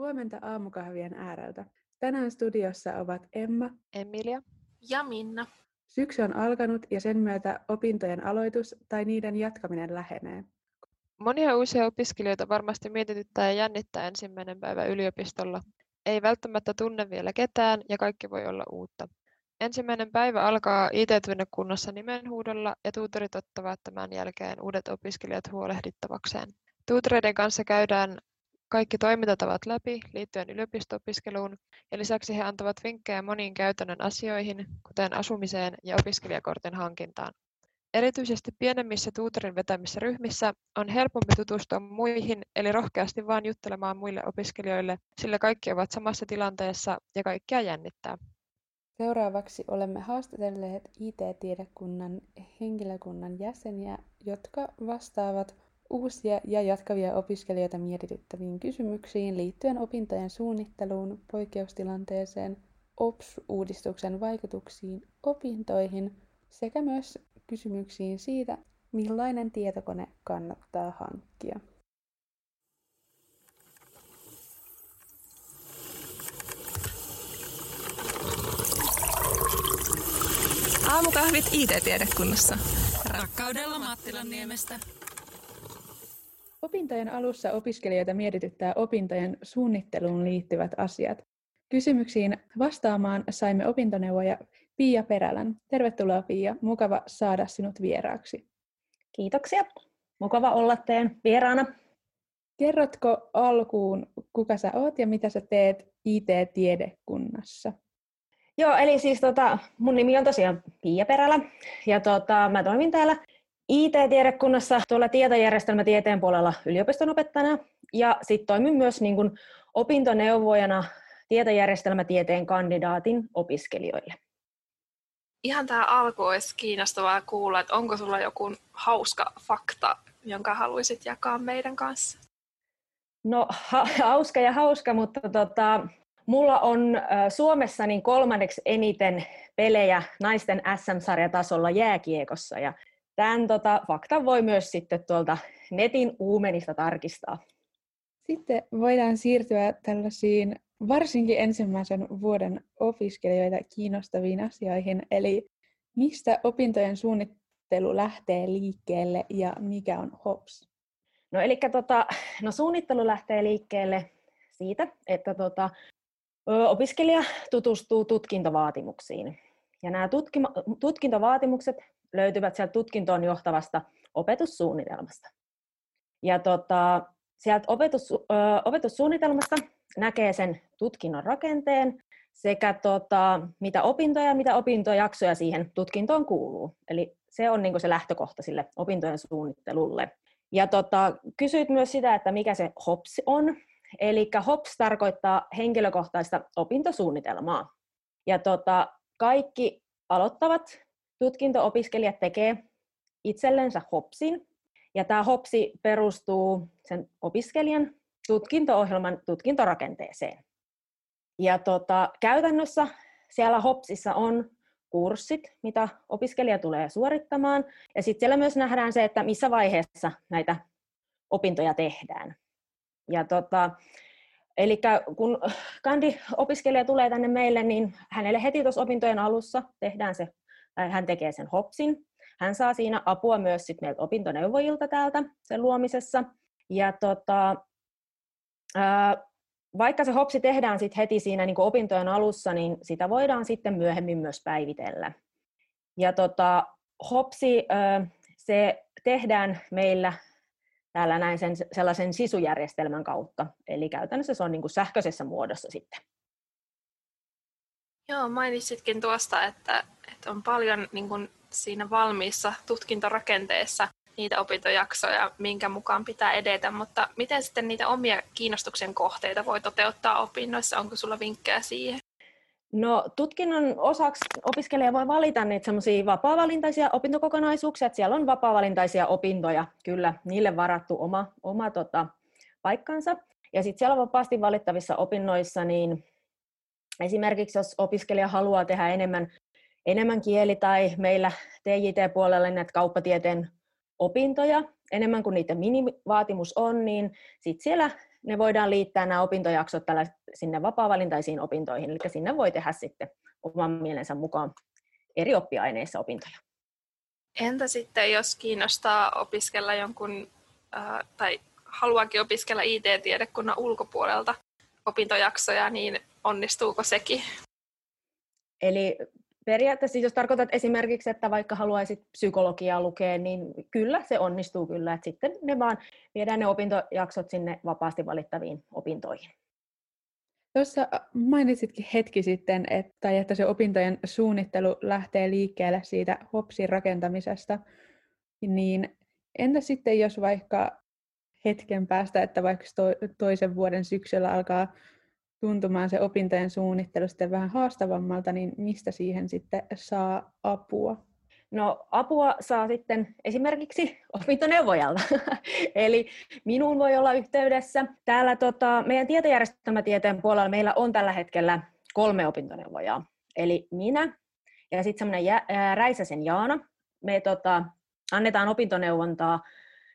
Huomenta aamukahvien ääreltä. Tänään studiossa ovat Emma, Emilia ja Minna. Syksy on alkanut ja sen myötä opintojen aloitus tai niiden jatkaminen lähenee. Monia uusia opiskelijoita varmasti mietityttää ja jännittää ensimmäinen päivä yliopistolla. Ei välttämättä tunne vielä ketään ja kaikki voi olla uutta. Ensimmäinen päivä alkaa IT-tunnekunnassa nimenhuudolla ja tuutorit ottavat tämän jälkeen uudet opiskelijat huolehdittavakseen. Tuutoreiden kanssa käydään kaikki toimintatavat läpi liittyen yliopisto-opiskeluun ja lisäksi he antavat vinkkejä moniin käytännön asioihin, kuten asumiseen ja opiskelijakortin hankintaan. Erityisesti pienemmissä tuutorin vetämissä ryhmissä on helpompi tutustua muihin, eli rohkeasti vain juttelemaan muille opiskelijoille, sillä kaikki ovat samassa tilanteessa ja kaikkia jännittää. Seuraavaksi olemme haastatelleet IT-tiedekunnan henkilökunnan jäseniä, jotka vastaavat uusia ja jatkavia opiskelijoita mietityttäviin kysymyksiin liittyen opintojen suunnitteluun, poikkeustilanteeseen, OPS-uudistuksen vaikutuksiin opintoihin sekä myös kysymyksiin siitä, millainen tietokone kannattaa hankkia. Aamukahvit IT-tiedekunnassa. Rakkaudella Mattilan niemestä. Opintojen alussa opiskelijoita mietityttää opintojen suunnitteluun liittyvät asiat. Kysymyksiin vastaamaan saimme opintoneuvoja Pia Perälän. Tervetuloa Pia, mukava saada sinut vieraaksi. Kiitoksia, mukava olla teidän vieraana. Kerrotko alkuun, kuka sä oot ja mitä sä teet IT-tiedekunnassa? Joo, eli siis tota, mun nimi on tosiaan Pia Perälä ja tota, mä toimin täällä IT-tiedekunnassa tuolla tietojärjestelmätieteen puolella yliopiston opettajana ja sitten toimin myös niin kun opintoneuvojana tietojärjestelmätieteen kandidaatin opiskelijoille. Ihan tämä alku olisi kiinnostavaa kuulla, että onko sulla joku hauska fakta, jonka haluaisit jakaa meidän kanssa? No ha- hauska ja hauska, mutta tota, mulla on Suomessa niin kolmanneksi eniten pelejä naisten SM-sarjatasolla jääkiekossa ja Tämän tota, faktan voi myös sitten tuolta netin uumenista tarkistaa. Sitten voidaan siirtyä tällaisiin varsinkin ensimmäisen vuoden opiskelijoita kiinnostaviin asioihin, eli mistä opintojen suunnittelu lähtee liikkeelle ja mikä on HOPS? No eli tota, no suunnittelu lähtee liikkeelle siitä, että tota, opiskelija tutustuu tutkintovaatimuksiin. Ja nämä tutkintovaatimukset löytyvät sieltä tutkintoon johtavasta opetussuunnitelmasta. Ja tota, sieltä opetus, ö, opetussuunnitelmasta näkee sen tutkinnon rakenteen sekä tota, mitä opintoja, mitä opintojaksoja siihen tutkintoon kuuluu. Eli se on niin se lähtökohta sille opintojen suunnittelulle. Ja tota, kysyit myös sitä, että mikä se HOPS on. Eli HOPS tarkoittaa henkilökohtaista opintosuunnitelmaa. Ja tota, kaikki aloittavat tutkinto-opiskelijat tekee itsellensä HOPSin, ja tämä HOPSi perustuu sen opiskelijan tutkinto-ohjelman tutkintorakenteeseen. Ja tota, käytännössä siellä HOPSissa on kurssit, mitä opiskelija tulee suorittamaan, ja sitten siellä myös nähdään se, että missä vaiheessa näitä opintoja tehdään. Ja tota, Eli kun kandi-opiskelija tulee tänne meille, niin hänelle heti tuossa opintojen alussa tehdään se hän tekee sen hopsin. Hän saa siinä apua myös sit meiltä opintoneuvojilta täältä sen luomisessa. Ja tota, vaikka se hopsi tehdään sit heti siinä niin opintojen alussa, niin sitä voidaan sitten myöhemmin myös päivitellä. Ja tota, hopsi, se tehdään meillä täällä näin sen, sellaisen sisujärjestelmän kautta. Eli käytännössä se on niin sähköisessä muodossa sitten. Joo, mainitsitkin tuosta, että, että on paljon niin kuin siinä valmiissa tutkintorakenteessa niitä opintojaksoja, minkä mukaan pitää edetä, mutta miten sitten niitä omia kiinnostuksen kohteita voi toteuttaa opinnoissa? Onko sulla vinkkejä siihen? No tutkinnon osaksi opiskelija voi valita niitä semmoisia vapaa-valintaisia opintokokonaisuuksia, että siellä on vapaa-valintaisia opintoja, kyllä, niille varattu oma, oma tota, paikkansa. Ja sitten siellä vapaasti valittavissa opinnoissa, niin Esimerkiksi jos opiskelija haluaa tehdä enemmän, enemmän kieli- tai meillä TJT-puolella näitä kauppatieteen opintoja, enemmän kuin niiden minivaatimus on, niin sitten siellä ne voidaan liittää nämä opintojaksot tällä, sinne vapaa-valintaisiin opintoihin, eli sinne voi tehdä sitten oman mielensä mukaan eri oppiaineissa opintoja. Entä sitten, jos kiinnostaa opiskella jonkun, äh, tai haluakin opiskella IT-tiedekunnan ulkopuolelta opintojaksoja, niin onnistuuko sekin? Eli periaatteessa, jos tarkoitat esimerkiksi, että vaikka haluaisit psykologiaa lukea, niin kyllä se onnistuu kyllä, että sitten ne vaan viedään ne opintojaksot sinne vapaasti valittaviin opintoihin. Tuossa mainitsitkin hetki sitten, että, että se opintojen suunnittelu lähtee liikkeelle siitä HOPSin rakentamisesta, niin entä sitten jos vaikka hetken päästä, että vaikka toisen vuoden syksyllä alkaa tuntumaan se opintojen suunnittelu sitten vähän haastavammalta, niin mistä siihen sitten saa apua? No apua saa sitten esimerkiksi opintoneuvojalta. Eli minuun voi olla yhteydessä. Täällä tota, meidän tietojärjestelmätieteen puolella meillä on tällä hetkellä kolme opintoneuvojaa. Eli minä ja sitten semmoinen Jä, Räisäsen Jaana. Me tota, annetaan opintoneuvontaa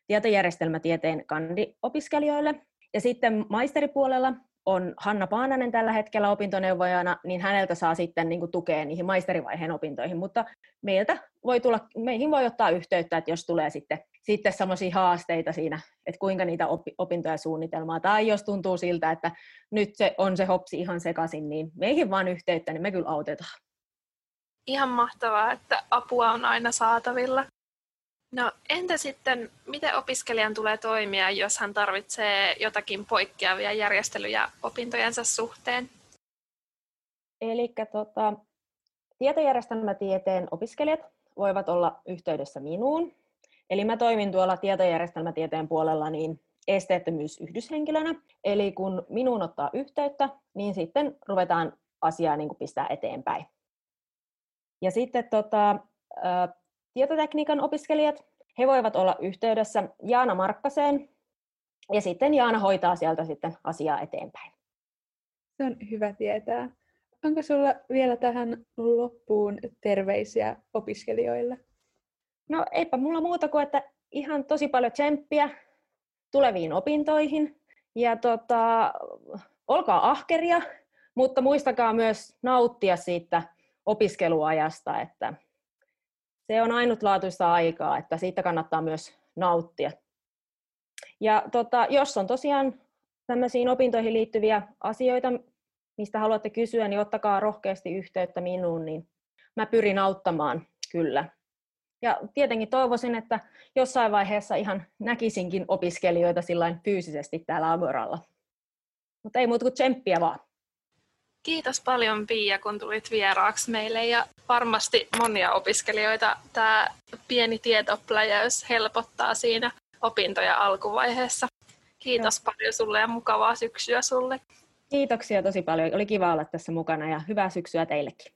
tietojärjestelmätieteen kandiopiskelijoille. Ja sitten maisteripuolella on Hanna Paananen tällä hetkellä opintoneuvojana, niin häneltä saa sitten niin kuin, tukea niihin maisterivaiheen opintoihin, mutta meiltä voi tulla, meihin voi ottaa yhteyttä, että jos tulee sitten, sitten semmoisia haasteita siinä, että kuinka niitä opintoja suunnitelmaa, tai jos tuntuu siltä, että nyt se on se hopsi ihan sekaisin, niin meihin vaan yhteyttä, niin me kyllä autetaan. Ihan mahtavaa, että apua on aina saatavilla. No entä sitten, miten opiskelijan tulee toimia, jos hän tarvitsee jotakin poikkeavia järjestelyjä opintojensa suhteen? Eli tota, tietojärjestelmätieteen opiskelijat voivat olla yhteydessä minuun. Eli mä toimin tuolla tietojärjestelmätieteen puolella niin esteettömyysyhdyshenkilönä. Eli kun minuun ottaa yhteyttä, niin sitten ruvetaan asiaa niin kuin pistää eteenpäin. Ja sitten tota, tietotekniikan opiskelijat, he voivat olla yhteydessä Jaana Markkaseen, ja sitten Jaana hoitaa sieltä sitten asiaa eteenpäin. Se on hyvä tietää. Onko sulla vielä tähän loppuun terveisiä opiskelijoille? No eipä mulla muuta kuin, että ihan tosi paljon tsemppiä tuleviin opintoihin. Ja tota, olkaa ahkeria, mutta muistakaa myös nauttia siitä opiskeluajasta, että se on ainutlaatuista aikaa, että siitä kannattaa myös nauttia. Ja tota, jos on tosiaan tämmöisiin opintoihin liittyviä asioita, mistä haluatte kysyä, niin ottakaa rohkeasti yhteyttä minuun, niin mä pyrin auttamaan kyllä. Ja tietenkin toivoisin, että jossain vaiheessa ihan näkisinkin opiskelijoita fyysisesti täällä Agoralla. Mutta ei muuta kuin tsemppiä vaan. Kiitos paljon Pia, kun tulit vieraaksi meille ja varmasti monia opiskelijoita tämä pieni tietopläjäys helpottaa siinä opintoja alkuvaiheessa. Kiitos Joo. paljon sulle ja mukavaa syksyä sulle. Kiitoksia tosi paljon. Oli kiva olla tässä mukana ja hyvää syksyä teillekin.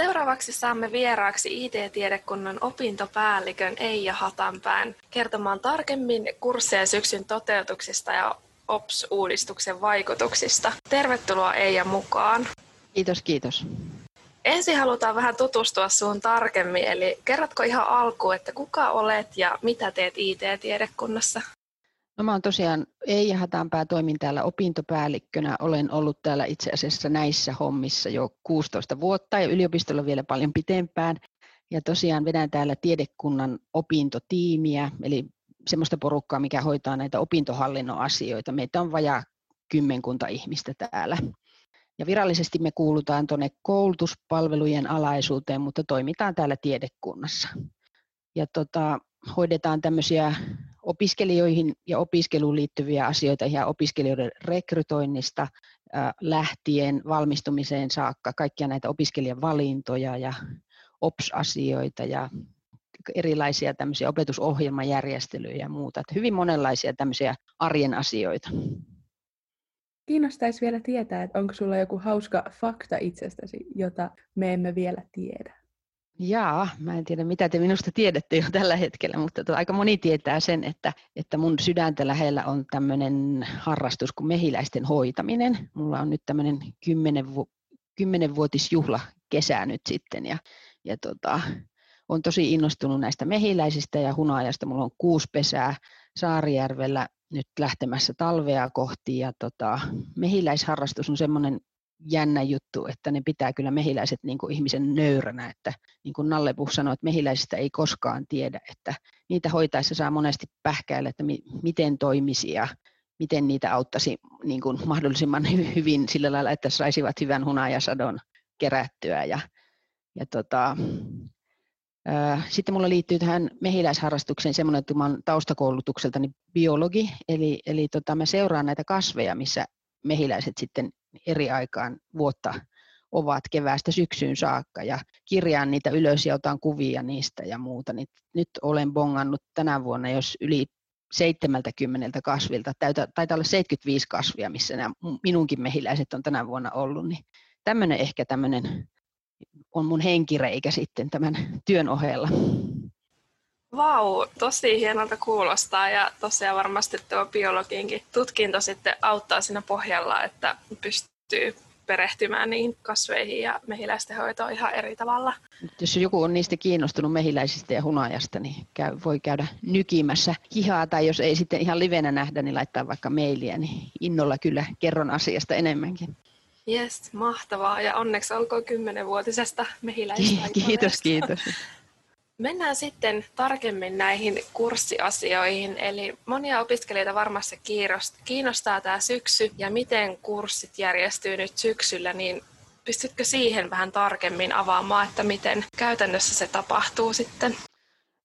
Seuraavaksi saamme vieraaksi IT-tiedekunnan opintopäällikön Eija Hatanpään kertomaan tarkemmin kurssien syksyn toteutuksista ja OPS-uudistuksen vaikutuksista. Tervetuloa Eija mukaan. Kiitos, kiitos. Ensin halutaan vähän tutustua suun tarkemmin, eli kerrotko ihan alkuun, että kuka olet ja mitä teet IT-tiedekunnassa? No mä oon tosiaan Eija Hatanpää, toimin täällä opintopäällikkönä. Olen ollut täällä itse asiassa näissä hommissa jo 16 vuotta ja yliopistolla vielä paljon pitempään. Ja tosiaan vedän täällä tiedekunnan opintotiimiä, eli semmoista porukkaa, mikä hoitaa näitä opintohallinnon asioita. Meitä on vajaa kymmenkunta ihmistä täällä. Ja virallisesti me kuulutaan tuonne koulutuspalvelujen alaisuuteen, mutta toimitaan täällä tiedekunnassa. Ja tota, hoidetaan tämmöisiä opiskelijoihin ja opiskeluun liittyviä asioita ja opiskelijoiden rekrytoinnista lähtien valmistumiseen saakka, kaikkia näitä opiskelijan valintoja ja OPS-asioita ja erilaisia tämmöisiä opetusohjelmajärjestelyjä ja muuta. Että hyvin monenlaisia tämmöisiä arjen asioita. Kiinnostaisi vielä tietää, että onko sulla joku hauska fakta itsestäsi, jota me emme vielä tiedä. Jaa, mä en tiedä mitä te minusta tiedätte jo tällä hetkellä, mutta to, aika moni tietää sen, että, että mun sydäntä lähellä on tämmöinen harrastus kuin mehiläisten hoitaminen. Mulla on nyt tämmöinen kymmenen, vu, kymmenenvuotisjuhla kesä nyt sitten ja ja tota, on tosi innostunut näistä mehiläisistä ja hunajasta. Mulla on kuusi pesää Saarijärvellä nyt lähtemässä talvea kohti ja tota, mehiläisharrastus on semmoinen jännä juttu, että ne pitää kyllä mehiläiset niin kuin ihmisen nöyränä, että niin kuin Nalle Puh sanoi, että mehiläisistä ei koskaan tiedä, että niitä hoitaessa saa monesti pähkäillä, että mi- miten toimisi ja miten niitä auttaisi niin kuin mahdollisimman hy- hyvin sillä lailla, että saisivat hyvän hunajasadon kerättyä ja, ja tota, sitten mulla liittyy tähän mehiläisharrastukseen semmoinen, että mä olen taustakoulutukseltani biologi, eli, eli tota, mä seuraan näitä kasveja, missä mehiläiset sitten eri aikaan vuotta ovat keväästä syksyyn saakka ja kirjaan niitä ylös ja otan kuvia niistä ja muuta. Niin nyt olen bongannut tänä vuonna, jos yli 70 kasvilta, taitaa olla 75 kasvia, missä nämä minunkin mehiläiset on tänä vuonna ollut, niin tämmöinen ehkä tämmöinen on mun henkireikä sitten tämän työn ohella. Vau, tosi hienolta kuulostaa ja tosiaan varmasti tuo biologiinkin tutkinto sitten auttaa siinä pohjalla, että pystyy perehtymään niihin kasveihin ja mehiläisten hoitoon ihan eri tavalla. Jos joku on niistä kiinnostunut mehiläisistä ja hunajasta, niin käy, voi käydä nykimässä hihaa, tai jos ei sitten ihan livenä nähdä, niin laittaa vaikka mailia, niin innolla kyllä kerron asiasta enemmänkin. Yes, mahtavaa ja onneksi olkoon kymmenenvuotisesta mehiläistä. Kiitos, kiitos. Mennään sitten tarkemmin näihin kurssiasioihin. Eli monia opiskelijoita varmasti kiinnostaa tämä syksy ja miten kurssit järjestyy nyt syksyllä, niin pystytkö siihen vähän tarkemmin avaamaan, että miten käytännössä se tapahtuu sitten?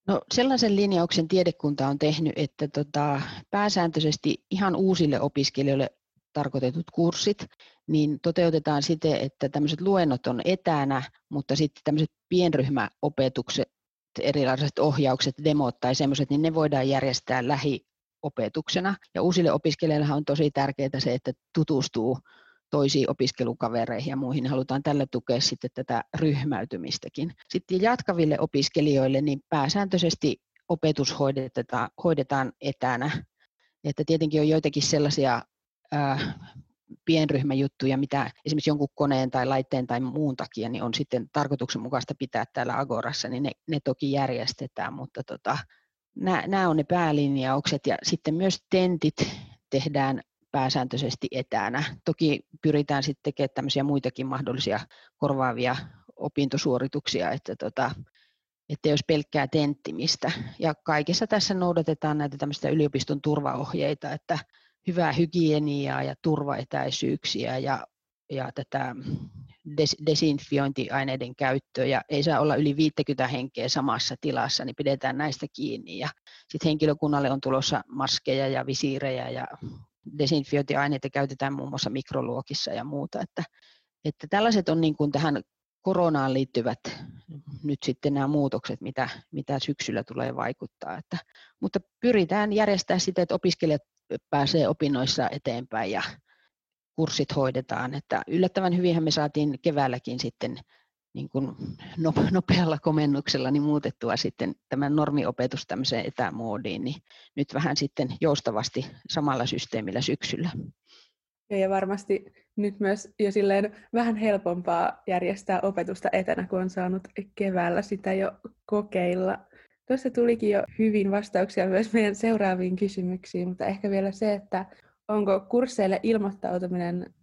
No sellaisen linjauksen tiedekunta on tehnyt, että tota, pääsääntöisesti ihan uusille opiskelijoille tarkoitetut kurssit, niin toteutetaan siten, että tämmöiset luennot on etänä, mutta sitten tämmöiset pienryhmäopetukset erilaiset ohjaukset, demot tai semmoiset, niin ne voidaan järjestää lähiopetuksena. Ja uusille opiskelijoille on tosi tärkeää se, että tutustuu toisiin opiskelukavereihin ja muihin. Halutaan tällä tukea sitten tätä ryhmäytymistäkin. Sitten jatkaville opiskelijoille niin pääsääntöisesti opetus hoidetaan, hoidetaan etänä. Että tietenkin on joitakin sellaisia pienryhmäjuttuja, mitä esimerkiksi jonkun koneen tai laitteen tai muun takia niin on sitten tarkoituksenmukaista pitää täällä Agorassa, niin ne, ne toki järjestetään, mutta tota, nämä, nämä on ne päälinjaukset ja sitten myös tentit tehdään pääsääntöisesti etänä. Toki pyritään sitten tekemään tämmöisiä muitakin mahdollisia korvaavia opintosuorituksia, että tota, että jos pelkkää tenttimistä. Ja kaikessa tässä noudatetaan näitä tämmöistä yliopiston turvaohjeita, että hyvää hygieniaa ja turvaetäisyyksiä ja, ja tätä des, desinfiointiaineiden käyttöä ja ei saa olla yli 50 henkeä samassa tilassa, niin pidetään näistä kiinni. Ja sitten henkilökunnalle on tulossa maskeja ja visiirejä ja desinfiointiaineita käytetään muun muassa mikroluokissa ja muuta. Että, että tällaiset on niin kuin tähän koronaan liittyvät nyt sitten nämä muutokset, mitä, mitä syksyllä tulee vaikuttaa. Että, mutta pyritään järjestämään sitä, että opiskelijat pääsee opinnoissa eteenpäin ja kurssit hoidetaan. Että yllättävän hyvinhän me saatiin keväälläkin sitten niin kuin nopealla komennuksella niin muutettua sitten tämän normiopetus tämmöiseen etämoodiin, niin nyt vähän sitten joustavasti samalla systeemillä syksyllä. Ja varmasti nyt myös jo silleen vähän helpompaa järjestää opetusta etänä, kun on saanut keväällä sitä jo kokeilla. Tuossa tulikin jo hyvin vastauksia myös meidän seuraaviin kysymyksiin, mutta ehkä vielä se, että onko kursseille ilmoittautuminen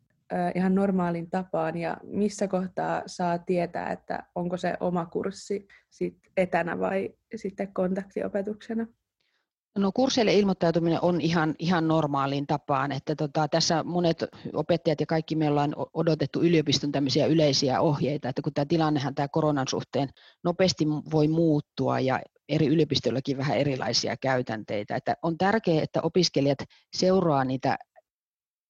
ihan normaalin tapaan ja missä kohtaa saa tietää, että onko se oma kurssi sit etänä vai sitten kontaktiopetuksena? No kursseille ilmoittautuminen on ihan, ihan normaaliin tapaan, että tota, tässä monet opettajat ja kaikki me ollaan odotettu yliopiston tämmöisiä yleisiä ohjeita, että kun tämä tilannehan tämä koronan suhteen nopeasti voi muuttua ja eri yliopistoillakin vähän erilaisia käytänteitä. Että on tärkeää, että opiskelijat seuraa niitä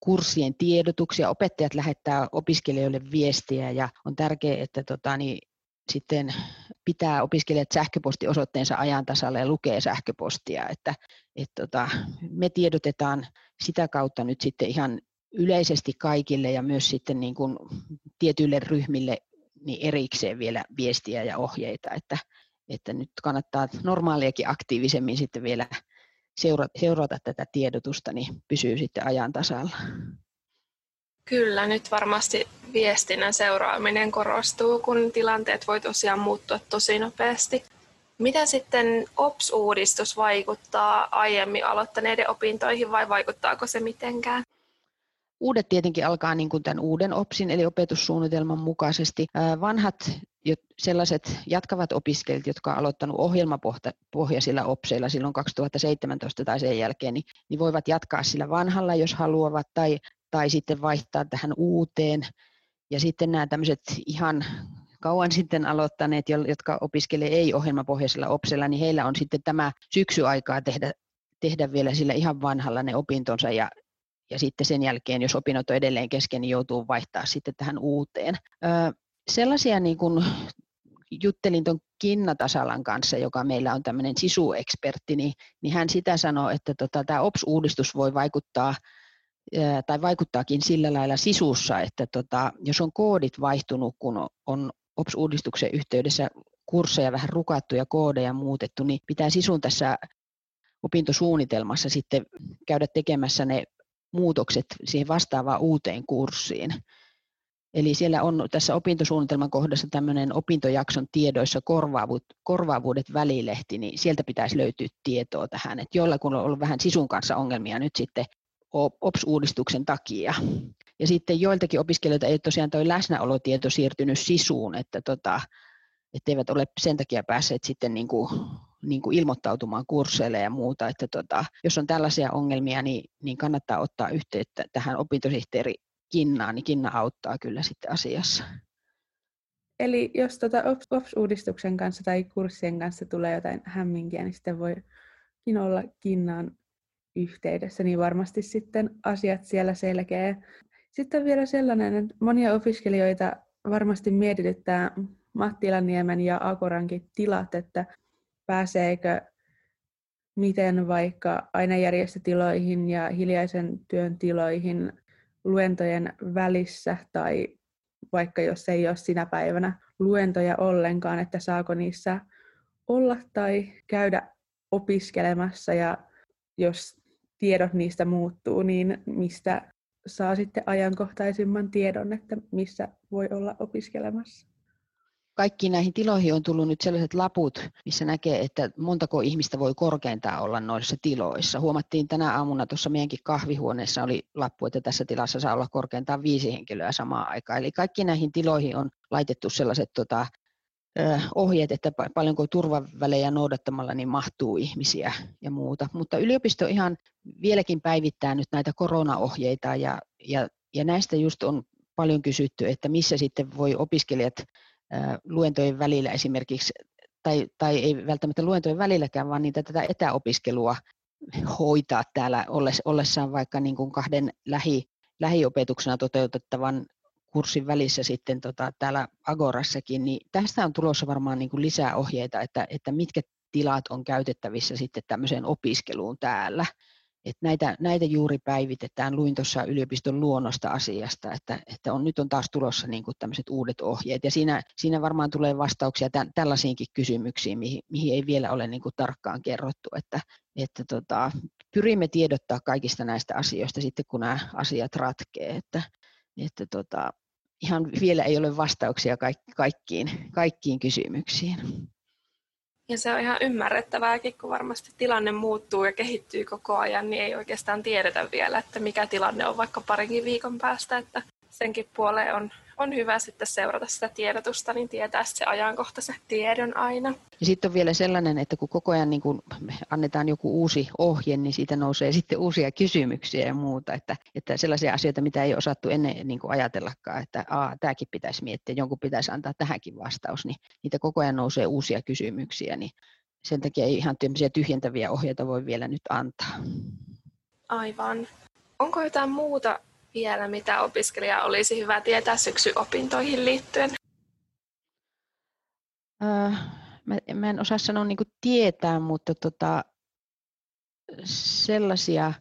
kurssien tiedotuksia, opettajat lähettää opiskelijoille viestiä ja on tärkeää, että tota, niin, sitten pitää opiskelijat sähköpostiosoitteensa ajan tasalla ja lukee sähköpostia, että et tota, me tiedotetaan sitä kautta nyt sitten ihan yleisesti kaikille ja myös sitten niin kuin tietyille ryhmille niin erikseen vielä viestiä ja ohjeita, että että nyt kannattaa normaaliakin aktiivisemmin sitten vielä seurata, seurata tätä tiedotusta, niin pysyy sitten ajan tasalla. Kyllä, nyt varmasti viestinnän seuraaminen korostuu, kun tilanteet voi tosiaan muuttua tosi nopeasti. Miten sitten OPS-uudistus vaikuttaa aiemmin aloittaneiden opintoihin vai vaikuttaako se mitenkään? Uudet tietenkin alkaa niin kuin tämän uuden OPSin eli opetussuunnitelman mukaisesti. Vanhat sellaiset jatkavat opiskelijat, jotka ovat aloittaneet ohjelmapohjaisilla OPSeilla silloin 2017 tai sen jälkeen, niin, niin voivat jatkaa sillä vanhalla, jos haluavat, tai, tai sitten vaihtaa tähän uuteen. Ja sitten nämä tämmöiset ihan kauan sitten aloittaneet, jotka opiskelee ei-ohjelmapohjaisella OPSella, niin heillä on sitten tämä syksy aikaa tehdä, tehdä vielä sillä ihan vanhalla ne opintonsa ja, ja sitten sen jälkeen, jos opinnot on edelleen kesken, niin joutuu vaihtaa sitten tähän uuteen. Sellaisia niin kuin juttelin tuon Kinna Tasalan kanssa, joka meillä on tämmöinen sisuekspertti, niin, niin hän sitä sanoo, että tota, tämä OPS-uudistus voi vaikuttaa tai vaikuttaakin sillä lailla sisussa, että tota, jos on koodit vaihtunut, kun on OPS-uudistuksen yhteydessä kursseja vähän rukattu ja koodeja muutettu, niin pitää sisun tässä opintosuunnitelmassa sitten käydä tekemässä ne muutokset siihen vastaavaan uuteen kurssiin. Eli siellä on tässä opintosuunnitelman kohdassa tämmöinen opintojakson tiedoissa korvaavuudet, korvaavuudet välilehti, niin sieltä pitäisi löytyä tietoa tähän, että jolla kun on ollut vähän sisun kanssa ongelmia nyt sitten OPS-uudistuksen takia. Ja sitten joiltakin opiskelijoilta ei tosiaan tuo läsnäolotieto siirtynyt sisuun, että tota, eivät ole sen takia päässeet sitten niin kuin, niin kuin ilmoittautumaan kursseille ja muuta. Että tota, jos on tällaisia ongelmia, niin, niin kannattaa ottaa yhteyttä tähän opintosihteeri Kinnaan, niin Kinna auttaa kyllä sitten asiassa. Eli jos tuota OPS-uudistuksen kanssa tai kurssien kanssa tulee jotain hämminkiä, niin sitten voi olla Kinnaan yhteydessä, niin varmasti sitten asiat siellä selkeä. Sitten vielä sellainen, että monia opiskelijoita varmasti mietityttää Mattilaniemen ja Akorankin tilat, että pääseekö miten vaikka ainejärjestötiloihin ja hiljaisen työn tiloihin luentojen välissä tai vaikka jos ei ole sinä päivänä luentoja ollenkaan, että saako niissä olla tai käydä opiskelemassa ja jos tiedot niistä muuttuu, niin mistä saa sitten ajankohtaisimman tiedon, että missä voi olla opiskelemassa. Kaikkiin näihin tiloihin on tullut nyt sellaiset laput, missä näkee, että montako ihmistä voi korkeintaan olla noissa tiloissa. Huomattiin tänä aamuna tuossa meidänkin kahvihuoneessa oli lappu, että tässä tilassa saa olla korkeintaan viisi henkilöä samaan aikaan. Eli kaikki näihin tiloihin on laitettu sellaiset tota, ohjeet, että paljonko turvavälejä noudattamalla niin mahtuu ihmisiä ja muuta. Mutta yliopisto ihan vieläkin päivittää nyt näitä koronaohjeita ja, ja, ja näistä just on paljon kysytty, että missä sitten voi opiskelijat luentojen välillä esimerkiksi, tai, tai ei välttämättä luentojen välilläkään, vaan niitä tätä etäopiskelua hoitaa täällä ollessaan vaikka niin kuin kahden lähi, lähiopetuksena toteutettavan kurssin välissä sitten tota, täällä Agorassakin, niin tästä on tulossa varmaan niin kuin lisää ohjeita, että, että mitkä tilat on käytettävissä sitten tämmöiseen opiskeluun täällä. Et näitä, näitä juuri päivitetään. Luin tuossa yliopiston luonnosta asiasta, että, että on, nyt on taas tulossa niin kuin tämmöiset uudet ohjeet. Ja siinä, siinä varmaan tulee vastauksia tä, tällaisiinkin kysymyksiin, mihin, mihin ei vielä ole niin kuin tarkkaan kerrottu. Että, että tota, pyrimme tiedottaa kaikista näistä asioista sitten, kun nämä asiat ratkee. Että, että tota, ihan vielä ei ole vastauksia kaikkiin, kaikkiin kysymyksiin. Ja se on ihan ymmärrettävääkin, kun varmasti tilanne muuttuu ja kehittyy koko ajan, niin ei oikeastaan tiedetä vielä, että mikä tilanne on vaikka parinkin viikon päästä, että senkin puoleen on on hyvä sitten seurata sitä tiedotusta, niin tietää se ajankohtaisen tiedon aina. Ja sitten on vielä sellainen, että kun koko ajan niin kun annetaan joku uusi ohje, niin siitä nousee sitten uusia kysymyksiä ja muuta. Että, että sellaisia asioita, mitä ei osattu ennen niin ajatellakaan, että Aa, tämäkin pitäisi miettiä, jonkun pitäisi antaa tähänkin vastaus, niin niitä koko ajan nousee uusia kysymyksiä. Niin sen takia ei ihan tyhjentäviä ohjeita voi vielä nyt antaa. Aivan. Onko jotain muuta vielä, mitä opiskelija olisi hyvä tietää syksyopintoihin liittyen? Äh, mä, mä en osaa sanoa niin tietää, mutta tota, sellaisia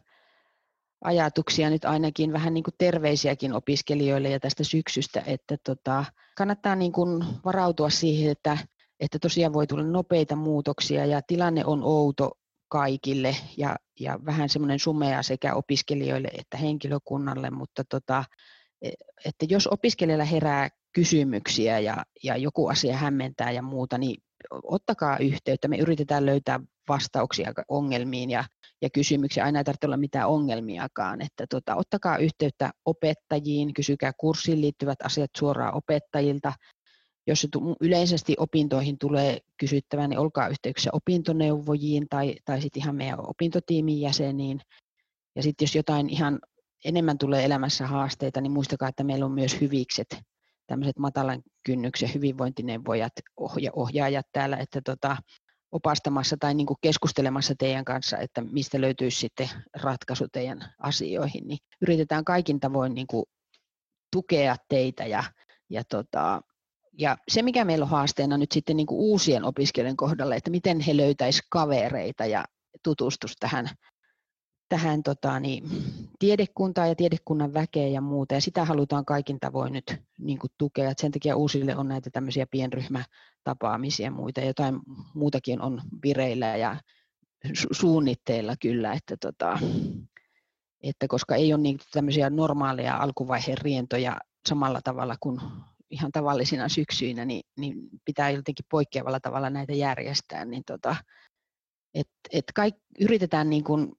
ajatuksia nyt ainakin vähän niin kuin terveisiäkin opiskelijoille ja tästä syksystä, että tota, kannattaa niin kuin varautua siihen, että, että tosiaan voi tulla nopeita muutoksia ja tilanne on outo kaikille ja, ja vähän semmoinen sumea sekä opiskelijoille että henkilökunnalle, mutta tota, että jos opiskelijalla herää kysymyksiä ja, ja joku asia hämmentää ja muuta, niin ottakaa yhteyttä. Me yritetään löytää vastauksia ongelmiin ja, ja kysymyksiä. Aina ei tarvitse olla mitään ongelmiakaan. Että tota, ottakaa yhteyttä opettajiin, kysykää kurssiin liittyvät asiat suoraan opettajilta. Jos se yleisesti opintoihin tulee kysyttävä, niin olkaa yhteyksissä opintoneuvojiin tai, tai sitten ihan meidän opintotiimin jäseniin. Ja sitten jos jotain ihan enemmän tulee elämässä haasteita, niin muistakaa, että meillä on myös hyvikset, tämmöiset matalan kynnyksen hyvinvointineuvojat, ohjaajat täällä, että tota, opastamassa tai niin keskustelemassa teidän kanssa, että mistä löytyisi sitten ratkaisu teidän asioihin, niin yritetään kaikin tavoin niin tukea teitä ja, ja, tota, ja se, mikä meillä on haasteena nyt sitten niin kuin uusien opiskelijoiden kohdalla, että miten he löytäisivät kavereita ja tutustus tähän tähän tota, niin, tiedekuntaan ja tiedekunnan väkeä ja muuta, ja sitä halutaan kaikin tavoin nyt niin kuin tukea. Et sen takia uusille on näitä tämmöisiä pienryhmätapaamisia ja muita, jotain muutakin on vireillä ja su- suunnitteilla kyllä, että, tota, että koska ei ole niin tämmöisiä normaaleja alkuvaiheen rientoja samalla tavalla kuin ihan tavallisina syksyinä, niin, niin pitää jotenkin poikkeavalla tavalla näitä järjestää, niin tota, et, et kaik, yritetään niin kuin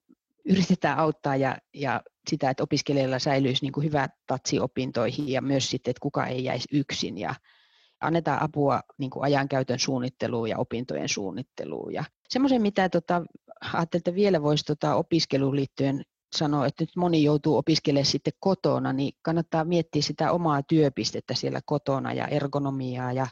yritetään auttaa ja, ja sitä, että opiskelijoilla säilyisi niin kuin hyvä tatsi opintoihin ja myös sitten, että kuka ei jäisi yksin ja annetaan apua niin kuin ajankäytön suunnitteluun ja opintojen suunnitteluun. Ja semmoisen, mitä tota, ajattelin, että vielä voisi tota, opiskeluun liittyen sanoa, että nyt moni joutuu opiskelemaan sitten kotona, niin kannattaa miettiä sitä omaa työpistettä siellä kotona ja ergonomiaa ja,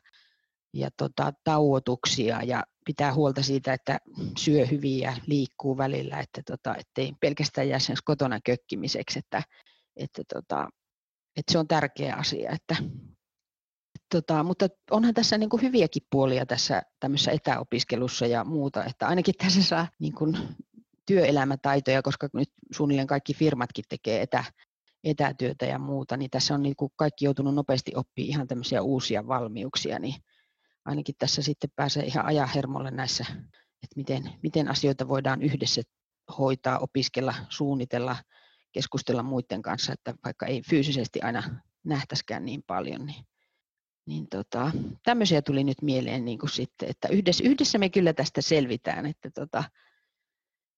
ja tota, tauotuksia ja pitää huolta siitä, että syö hyvin ja liikkuu välillä, että tota, ettei pelkästään jää sen kotona kökkimiseksi, että, että, tota, että se on tärkeä asia. Että, tota, mutta onhan tässä niin kuin hyviäkin puolia tässä tämmöisessä etäopiskelussa ja muuta, että ainakin tässä saa niin kuin työelämätaitoja, koska nyt suunnilleen kaikki firmatkin tekee etä, etätyötä ja muuta, niin tässä on niin kuin kaikki joutunut nopeasti oppimaan ihan tämmöisiä uusia valmiuksia, niin ainakin tässä sitten pääsee ihan ajahermolle näissä, että miten, miten asioita voidaan yhdessä hoitaa, opiskella, suunnitella, keskustella muiden kanssa, että vaikka ei fyysisesti aina nähtäskään niin paljon, niin, niin tota, tämmöisiä tuli nyt mieleen niin kuin sitten, että yhdessä, yhdessä me kyllä tästä selvitään, että, tota,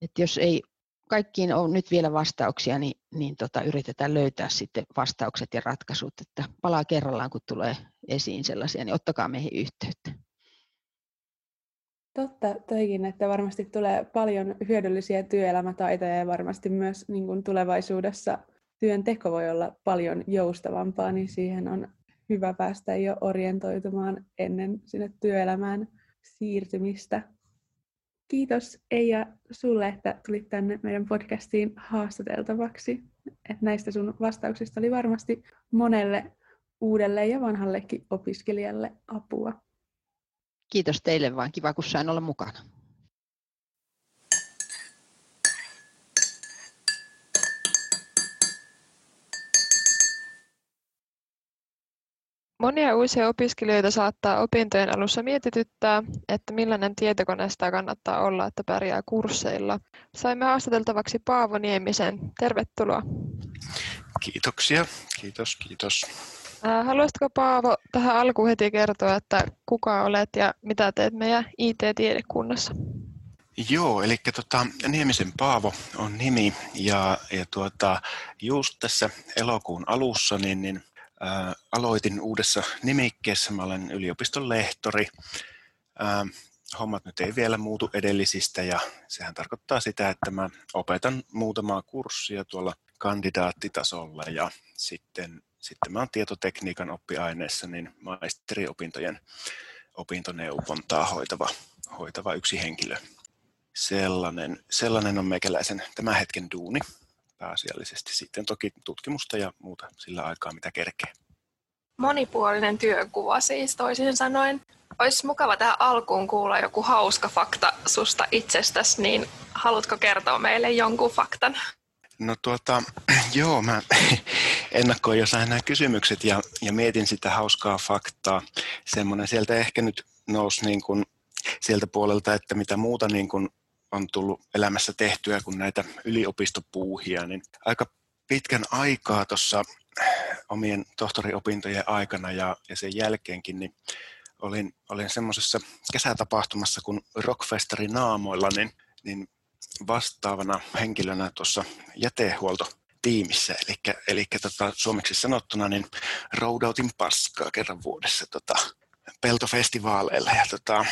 että jos ei kaikkiin on nyt vielä vastauksia, niin, niin tota, yritetään löytää sitten vastaukset ja ratkaisut, että palaa kerrallaan, kun tulee esiin sellaisia, niin ottakaa meihin yhteyttä. Totta toikin, että varmasti tulee paljon hyödyllisiä työelämätaitoja ja varmasti myös niin kuin tulevaisuudessa työnteko voi olla paljon joustavampaa, niin siihen on hyvä päästä jo orientoitumaan ennen sinne työelämään siirtymistä. Kiitos Eija sulle, että tulit tänne meidän podcastiin haastateltavaksi. Et näistä sun vastauksista oli varmasti monelle uudelle ja vanhallekin opiskelijalle apua. Kiitos teille vaan, kiva kun sain olla mukana. Monia uusia opiskelijoita saattaa opintojen alussa mietityttää, että millainen tietokone sitä kannattaa olla, että pärjää kursseilla. Saimme haastateltavaksi Paavo Niemisen. Tervetuloa. Kiitoksia. Kiitos, kiitos. Haluaisitko Paavo tähän alkuun heti kertoa, että kuka olet ja mitä teet meidän IT-tiedekunnassa? Joo, eli tota, Niemisen Paavo on nimi ja, ja tuota, just tässä elokuun alussa niin, niin Ää, aloitin uudessa nimikkeessä, mä olen yliopiston lehtori. Ää, hommat nyt ei vielä muutu edellisistä ja sehän tarkoittaa sitä, että mä opetan muutamaa kurssia tuolla kandidaattitasolla ja sitten, sitten mä oon tietotekniikan oppiaineessa niin maisteriopintojen opintoneuvontaa hoitava, hoitava yksi henkilö. Sellainen, sellainen on meikäläisen tämän hetken duuni pääasiallisesti. Sitten toki tutkimusta ja muuta sillä aikaa, mitä kerkee. Monipuolinen työkuva siis toisin sanoen. Olisi mukava tähän alkuun kuulla joku hauska fakta susta itsestäsi, niin haluatko kertoa meille jonkun faktan? No tuota, joo, mä ennakkoin jo sain nämä kysymykset ja, ja mietin sitä hauskaa faktaa. Semmoinen sieltä ehkä nyt nousi niin kuin sieltä puolelta, että mitä muuta niin kuin on tullut elämässä tehtyä kuin näitä yliopistopuuhia, niin aika pitkän aikaa tuossa omien tohtoriopintojen aikana ja, ja sen jälkeenkin, niin olin, olin semmoisessa kesätapahtumassa kuin Rockfestari Naamoilla, niin, niin vastaavana henkilönä tuossa jätehuolto tiimissä, eli, eli tota, suomeksi sanottuna niin roudautin paskaa kerran vuodessa tota, peltofestivaaleilla. Ja tota,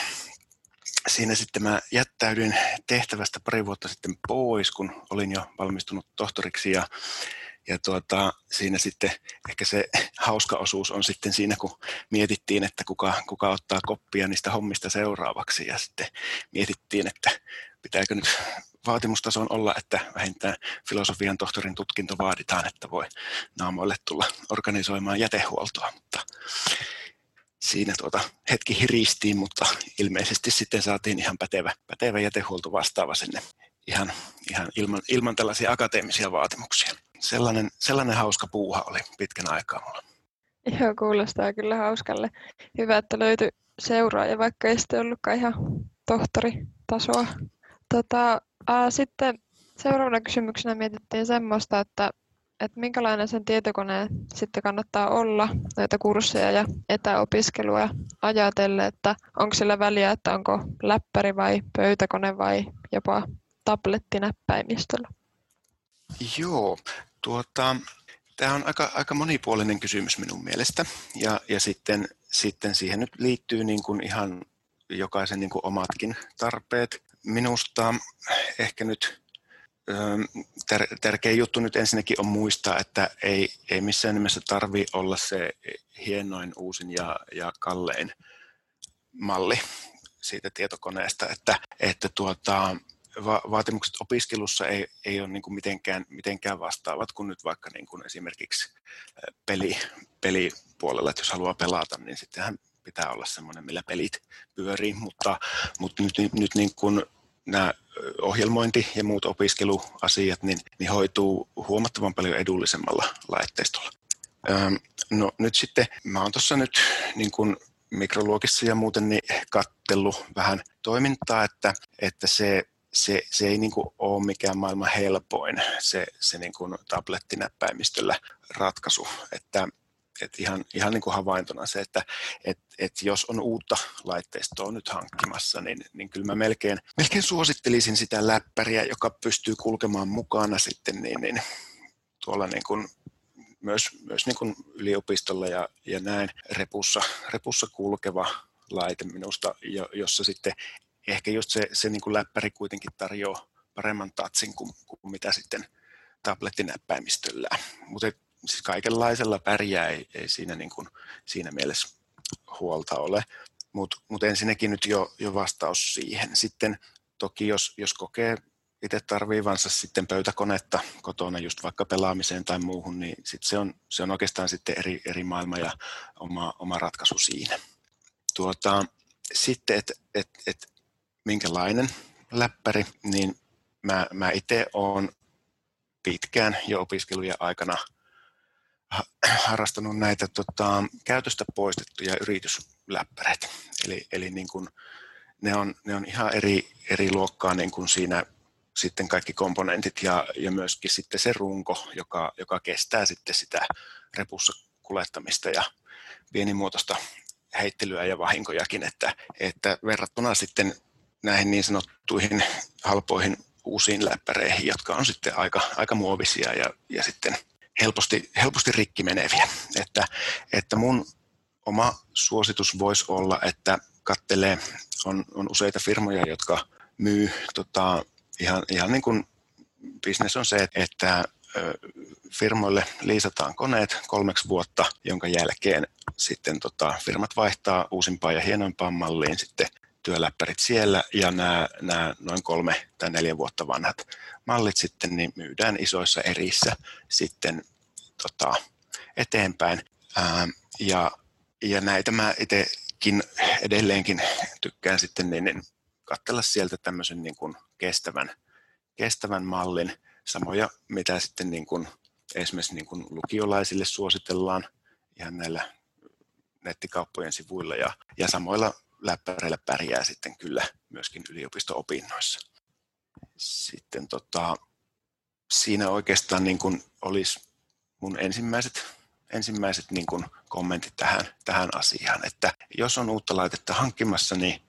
siinä sitten mä jättäydyin tehtävästä pari vuotta sitten pois, kun olin jo valmistunut tohtoriksi ja ja tuota, siinä sitten ehkä se hauska osuus on sitten siinä, kun mietittiin, että kuka, kuka ottaa koppia niistä hommista seuraavaksi. Ja sitten mietittiin, että pitääkö nyt vaatimustason olla, että vähintään filosofian tohtorin tutkinto vaaditaan, että voi naamoille tulla organisoimaan jätehuoltoa. Mutta siinä tuota hetki hiristiin, mutta ilmeisesti sitten saatiin ihan pätevä, pätevä jätehuolto vastaava sinne ihan, ihan ilman, ilman tällaisia akateemisia vaatimuksia. Sellainen, sellainen hauska puuha oli pitkän aikaa mulla. Joo, kuulostaa kyllä hauskalle. Hyvä, että löytyi seuraaja, vaikka ei sitten ollutkaan ihan tohtoritasoa. Tota, ää, sitten seuraavana kysymyksenä mietittiin semmoista, että, että minkälainen sen tietokoneen sitten kannattaa olla näitä kursseja ja etäopiskelua ajatellen, että onko sillä väliä, että onko läppäri vai pöytäkone vai jopa tablettinäppäimistöllä? Joo, tuota, tämä on aika, aika monipuolinen kysymys minun mielestä ja, ja sitten, sitten siihen nyt liittyy niin kuin ihan jokaisen niin kuin omatkin tarpeet. Minusta ehkä nyt tär, tärkeä juttu nyt ensinnäkin on muistaa, että ei, ei missään nimessä tarvi olla se hienoin, uusin ja, ja kallein malli siitä tietokoneesta, että, että tuota, va- vaatimukset opiskelussa ei, ei ole niin kuin mitenkään, mitenkään vastaavat kuin nyt vaikka niin kuin esimerkiksi peli, pelipuolella, että jos haluaa pelata, niin sittenhän pitää olla semmoinen, millä pelit pyörii, mutta, mutta nyt, nyt niin kuin nämä ohjelmointi ja muut opiskeluasiat niin, niin hoituu huomattavan paljon edullisemmalla laitteistolla. No nyt sitten, mä oon tuossa nyt niin kuin mikroluokissa ja muuten niin kattellut vähän toimintaa, että, että se se, se ei niin kuin ole mikään maailman helpoin se, se niin tablettinäppäimistöllä ratkaisu. Että, että ihan, ihan niin kuin havaintona se, että et, et jos on uutta laitteistoa nyt hankkimassa, niin, niin kyllä mä melkein, melkein suosittelisin sitä läppäriä, joka pystyy kulkemaan mukana sitten niin, niin tuolla niin kuin myös, myös niin kuin yliopistolla ja, ja näin repussa, repussa kulkeva laite minusta, jossa sitten ehkä just se, se niin kuin läppäri kuitenkin tarjoaa paremman tatsin kuin, kuin mitä sitten tablettinäppäimistöllä. Mutta siis kaikenlaisella pärjää ei, ei siinä, niin kuin, siinä mielessä huolta ole. Mutta mut ensinnäkin nyt jo, jo vastaus siihen. Sitten toki jos, jos kokee itse tarviivansa sitten pöytäkonetta kotona just vaikka pelaamiseen tai muuhun, niin sit se, on, se on oikeastaan sitten eri, eri maailma ja oma, oma ratkaisu siinä. Tuota, sitten, että et, et minkälainen läppäri, niin mä, mä itse olen pitkään jo opiskelujen aikana harrastanut näitä tota, käytöstä poistettuja yritysläppäreitä. Eli, eli niin kun, ne, on, ne on ihan eri, eri luokkaa niin kun siinä sitten kaikki komponentit ja, ja myöskin sitten se runko, joka, joka kestää sitten sitä repussa kulettamista ja pienimuotoista heittelyä ja vahinkojakin, että, että verrattuna sitten näihin niin sanottuihin halpoihin uusiin läppäreihin, jotka on sitten aika, aika muovisia ja, ja sitten helposti, helposti rikki meneviä. Että, että mun oma suositus voisi olla, että kattelee, on, on useita firmoja, jotka myy tota, ihan, ihan niin kuin bisnes on se, että firmoille liisataan koneet kolmeksi vuotta, jonka jälkeen sitten tota, firmat vaihtaa uusimpaan ja hienoimpaan malliin sitten työläppärit siellä ja nämä, nämä noin kolme tai neljä vuotta vanhat mallit sitten niin myydään isoissa erissä sitten tota, eteenpäin. Ää, ja, ja näitä mä itsekin edelleenkin tykkään sitten niin, niin katsella sieltä tämmöisen niin kuin kestävän, kestävän mallin, samoja mitä sitten niin kuin esimerkiksi niin kuin lukiolaisille suositellaan ihan näillä nettikauppojen sivuilla ja, ja samoilla läppäreillä pärjää sitten kyllä myöskin yliopisto-opinnoissa. Sitten tota, siinä oikeastaan niin kuin olisi mun ensimmäiset, ensimmäiset niin kuin kommentit tähän, tähän asiaan, että jos on uutta laitetta hankkimassa, niin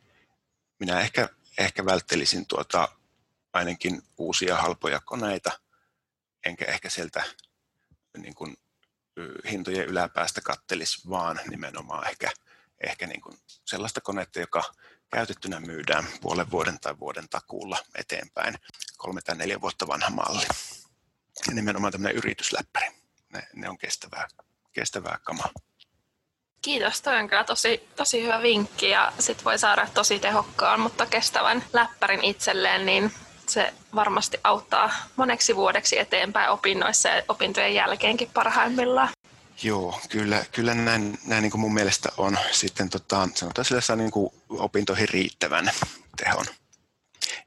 minä ehkä, ehkä välttelisin tuota ainakin uusia halpoja koneita, enkä ehkä sieltä niin kuin, hintojen yläpäästä kattelisi, vaan nimenomaan ehkä, ehkä niin kuin sellaista konetta, joka käytettynä myydään puolen vuoden tai vuoden takuulla eteenpäin, kolme tai neljä vuotta vanha malli. Ja nimenomaan tämmöinen yritysläppäri. Ne, ne on kestävää, kestävää kamaa. Kiitos, toi on kyllä tosi, tosi hyvä vinkki ja sit voi saada tosi tehokkaan, mutta kestävän läppärin itselleen, niin se varmasti auttaa moneksi vuodeksi eteenpäin opinnoissa ja opintojen jälkeenkin parhaimmillaan. Joo, kyllä, kyllä näin, näin niin kuin mun mielestä on sitten tota, sanotaan sillä saa niin kuin opintoihin riittävän tehon.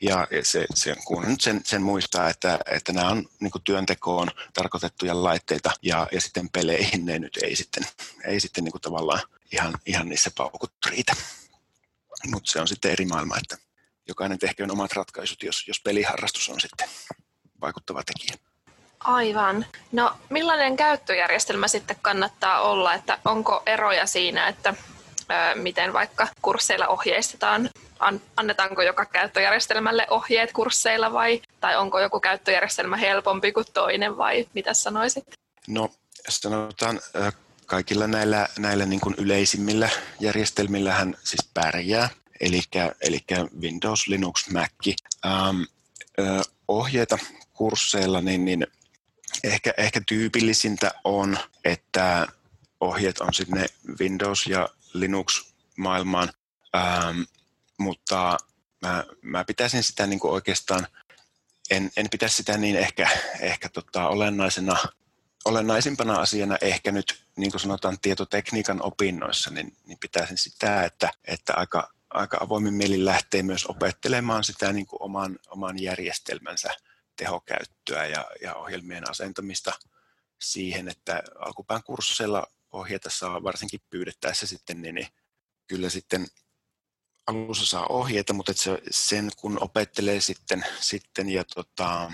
Ja se, se, kun nyt sen, sen muistaa, että, että nämä on niin kuin työntekoon tarkoitettuja laitteita ja, ja sitten peleihin ne nyt ei sitten, ei sitten niin kuin tavallaan ihan, ihan niissä paukut riitä. Mutta se on sitten eri maailma, että jokainen tehköön omat ratkaisut, jos, jos peliharrastus on sitten vaikuttava tekijä. Aivan. No millainen käyttöjärjestelmä sitten kannattaa olla, että onko eroja siinä, että ö, miten vaikka kursseilla ohjeistetaan, An, annetaanko joka käyttöjärjestelmälle ohjeet kursseilla vai, tai onko joku käyttöjärjestelmä helpompi kuin toinen vai mitä sanoisit? No sanotaan kaikilla näillä, näillä niin kuin yleisimmillä järjestelmillähän siis pärjää, eli, eli Windows, Linux, Mac. Ähm, ohjeita kursseilla, niin, niin ehkä, ehkä tyypillisintä on, että ohjeet on sitten ne Windows- ja Linux-maailmaan, ähm, mutta mä, mä pitäisin sitä niin kuin oikeastaan, en, en pitäisi sitä niin ehkä, ehkä tota olennaisena, olennaisimpana asiana ehkä nyt, niin kuin sanotaan tietotekniikan opinnoissa, niin, niin pitäisin sitä, että, että aika, aika avoimin mielin lähtee myös opettelemaan sitä niin kuin oman, oman järjestelmänsä tehokäyttöä ja, ja ohjelmien asentamista siihen, että alkupään kursseilla ohjeita saa varsinkin pyydettäessä sitten, niin, niin kyllä sitten alussa saa ohjeita, mutta se, sen kun opettelee sitten, sitten ja tota,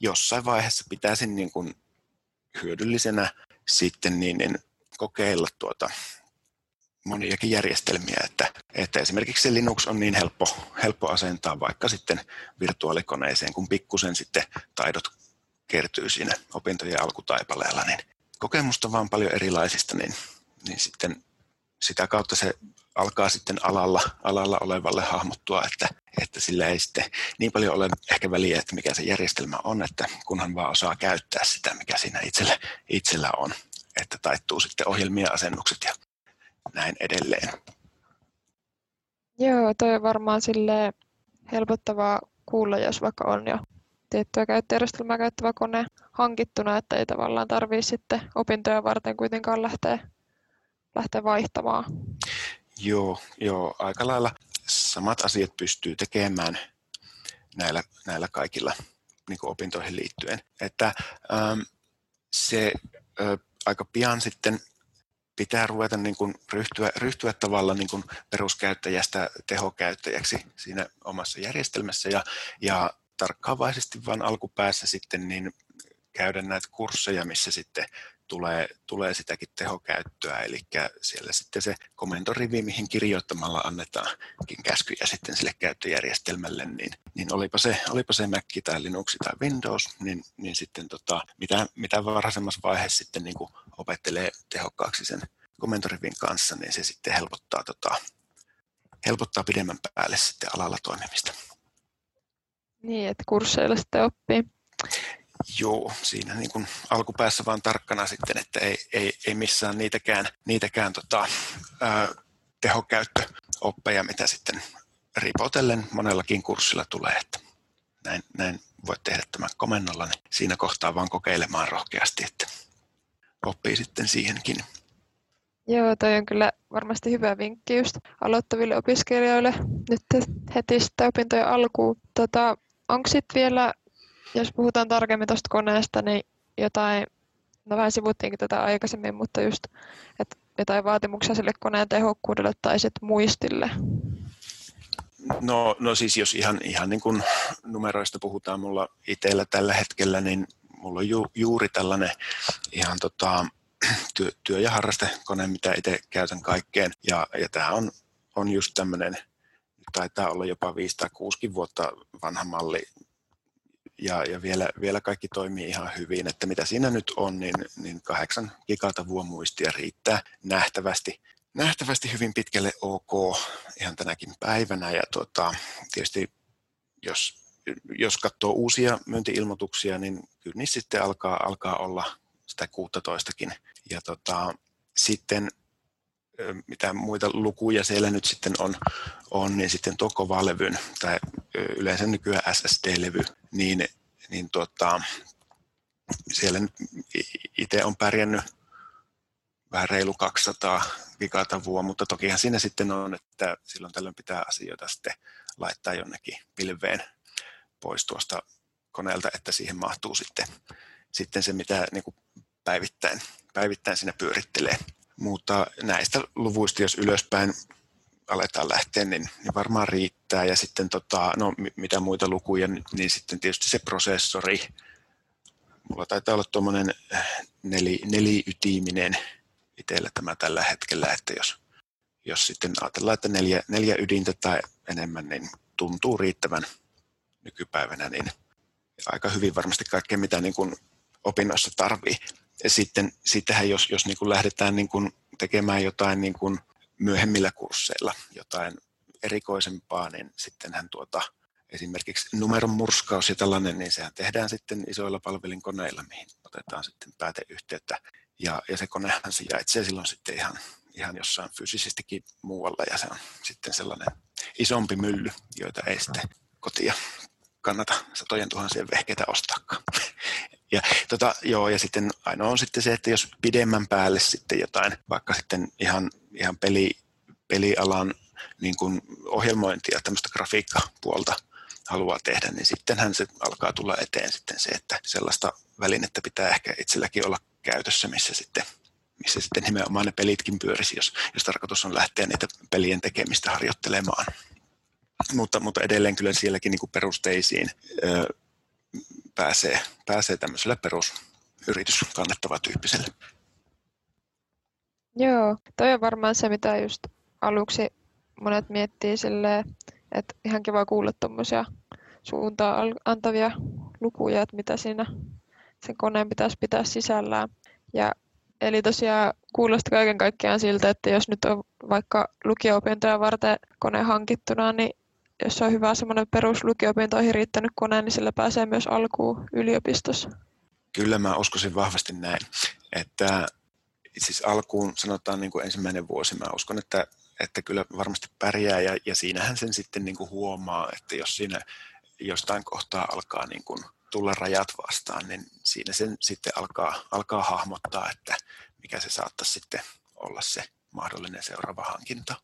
jossain vaiheessa pitäisi niin kuin hyödyllisenä sitten niin, niin kokeilla tuota moniakin järjestelmiä, että, että esimerkiksi Linux on niin helppo, helppo asentaa vaikka sitten virtuaalikoneeseen, kun pikkusen sitten taidot kertyy siinä opintojen alkutaipaleella, niin kokemusta vaan paljon erilaisista, niin, niin sitten sitä kautta se alkaa sitten alalla, alalla olevalle hahmottua, että, että sillä ei sitten niin paljon ole ehkä väliä, että mikä se järjestelmä on, että kunhan vaan osaa käyttää sitä, mikä siinä itsellä, itsellä on, että taittuu sitten ohjelmien asennukset ja näin edelleen. Joo, toi on varmaan sille helpottavaa kuulla, jos vaikka on jo tiettyä käyttöjärjestelmää käyttävä kone hankittuna, että ei tavallaan tarvitse sitten opintoja varten kuitenkaan lähteä, lähteä vaihtamaan. Joo, joo, aika lailla samat asiat pystyy tekemään näillä, näillä kaikilla niin opintoihin liittyen. Että ähm, se äh, aika pian sitten pitää ruveta niin kuin ryhtyä, ryhtyä tavallaan niin kuin peruskäyttäjästä tehokäyttäjäksi siinä omassa järjestelmässä. Ja, ja tarkkaavaisesti vain alkupäässä sitten niin käydä näitä kursseja, missä sitten tulee, tulee sitäkin tehokäyttöä, eli siellä sitten se komentorivi, mihin kirjoittamalla annetaankin käskyjä sitten sille käyttöjärjestelmälle, niin, niin olipa, se, olipa se Mac tai Linux tai Windows, niin, niin sitten tota, mitä, mitä varhaisemmassa vaiheessa sitten niin opettelee tehokkaaksi sen komentorivin kanssa, niin se sitten helpottaa, tota, helpottaa pidemmän päälle sitten alalla toimimista. Niin, että kursseilla sitten oppii. Joo, siinä niin kuin alkupäässä vaan tarkkana sitten, että ei, ei, ei missään niitäkään, niitäkään tota, ää, tehokäyttöoppeja, mitä sitten ripotellen monellakin kurssilla tulee, että näin, näin voit tehdä tämän komennolla, niin siinä kohtaa vaan kokeilemaan rohkeasti, että oppii sitten siihenkin. Joo, toi on kyllä varmasti hyvä vinkki just aloittaville opiskelijoille nyt heti sitten opintojen alkuun. Tota, onko sitten vielä jos puhutaan tarkemmin tuosta koneesta, niin jotain, no vähän sivuttiinkin tätä aikaisemmin, mutta just, että jotain vaatimuksia sille koneen tehokkuudelle tai sitten muistille? No, no siis jos ihan, ihan niin kuin numeroista puhutaan mulla itsellä tällä hetkellä, niin mulla on ju, juuri tällainen ihan tota, työ, työ- ja harrastekone, mitä itse käytän kaikkeen. Ja, ja tämä on, on just tämmöinen, taitaa olla jopa 5 tai 6 vuotta vanha malli, ja, ja vielä, vielä kaikki toimii ihan hyvin, että mitä siinä nyt on, niin, niin kahdeksan gigatavuomuistia riittää nähtävästi, nähtävästi hyvin pitkälle ok ihan tänäkin päivänä. Ja tuota, tietysti jos, jos katsoo uusia myyntiilmoituksia, niin kyllä niissä sitten alkaa, alkaa olla sitä 16kin ja tota, sitten mitä muita lukuja siellä nyt sitten on, on niin sitten tuo kovalevyn tai yleensä nykyään SSD-levy, niin, niin tuota, siellä nyt itse on pärjännyt vähän reilu 200 gigatavua, mutta tokihan siinä sitten on, että silloin tällöin pitää asioita sitten laittaa jonnekin pilveen pois tuosta koneelta, että siihen mahtuu sitten, sitten se, mitä niin päivittäin, päivittäin siinä pyörittelee. Mutta näistä luvuista, jos ylöspäin aletaan lähteä, niin, niin varmaan riittää. Ja sitten tota, no, mitä muita lukuja, niin, sitten tietysti se prosessori. Mulla taitaa olla tuommoinen neli, neliytiminen itsellä tämä tällä hetkellä, että jos, jos sitten ajatellaan, että neljä, neljä ydintä tai enemmän, niin tuntuu riittävän nykypäivänä, niin aika hyvin varmasti kaikkea, mitä niin kuin opinnoissa tarvii sitten sittenhän jos, jos niin kuin lähdetään niin kuin tekemään jotain niin kuin myöhemmillä kursseilla, jotain erikoisempaa, niin sittenhän tuota, esimerkiksi numeron murskaus ja tällainen, niin sehän tehdään sitten isoilla palvelinkoneilla, mihin otetaan sitten pääteyhteyttä. Ja, ja se konehan sijaitsee silloin sitten ihan, ihan jossain fyysisestikin muualla, ja se on sitten sellainen isompi mylly, joita ei sitten kotia kannata satojen tuhansien vehkeitä ostaakaan. Ja, tota, joo, ja sitten ainoa on sitten se, että jos pidemmän päälle sitten jotain, vaikka sitten ihan, ihan peli, pelialan niin kuin ohjelmointia, tämmöistä grafiikkapuolta haluaa tehdä, niin sittenhän se alkaa tulla eteen sitten se, että sellaista välinettä pitää ehkä itselläkin olla käytössä, missä sitten missä sitten nimenomaan ne pelitkin pyörisi, jos, jos tarkoitus on lähteä niitä pelien tekemistä harjoittelemaan. Mutta, mutta edelleen kyllä sielläkin niin kuin perusteisiin pääsee, pääsee tämmöiselle perusyritys kannettava tyyppiselle. Joo, toi on varmaan se, mitä just aluksi monet miettii silleen, että ihan kiva kuulla tuommoisia suuntaa antavia lukuja, että mitä siinä sen koneen pitäisi pitää sisällään. Ja, eli tosiaan kuulosti kaiken kaikkiaan siltä, että jos nyt on vaikka lukio-opintoja varten kone hankittuna, niin jos on hyvä semmoinen peruslukiopintoihin riittänyt kone, niin sillä pääsee myös alkuun yliopistossa. Kyllä mä uskoisin vahvasti näin, että siis alkuun sanotaan niin kuin ensimmäinen vuosi, mä uskon, että, että kyllä varmasti pärjää ja, ja siinähän sen sitten niin kuin huomaa, että jos siinä jostain kohtaa alkaa niin kuin tulla rajat vastaan, niin siinä sen sitten alkaa, alkaa hahmottaa, että mikä se saattaisi sitten olla se mahdollinen seuraava hankinta.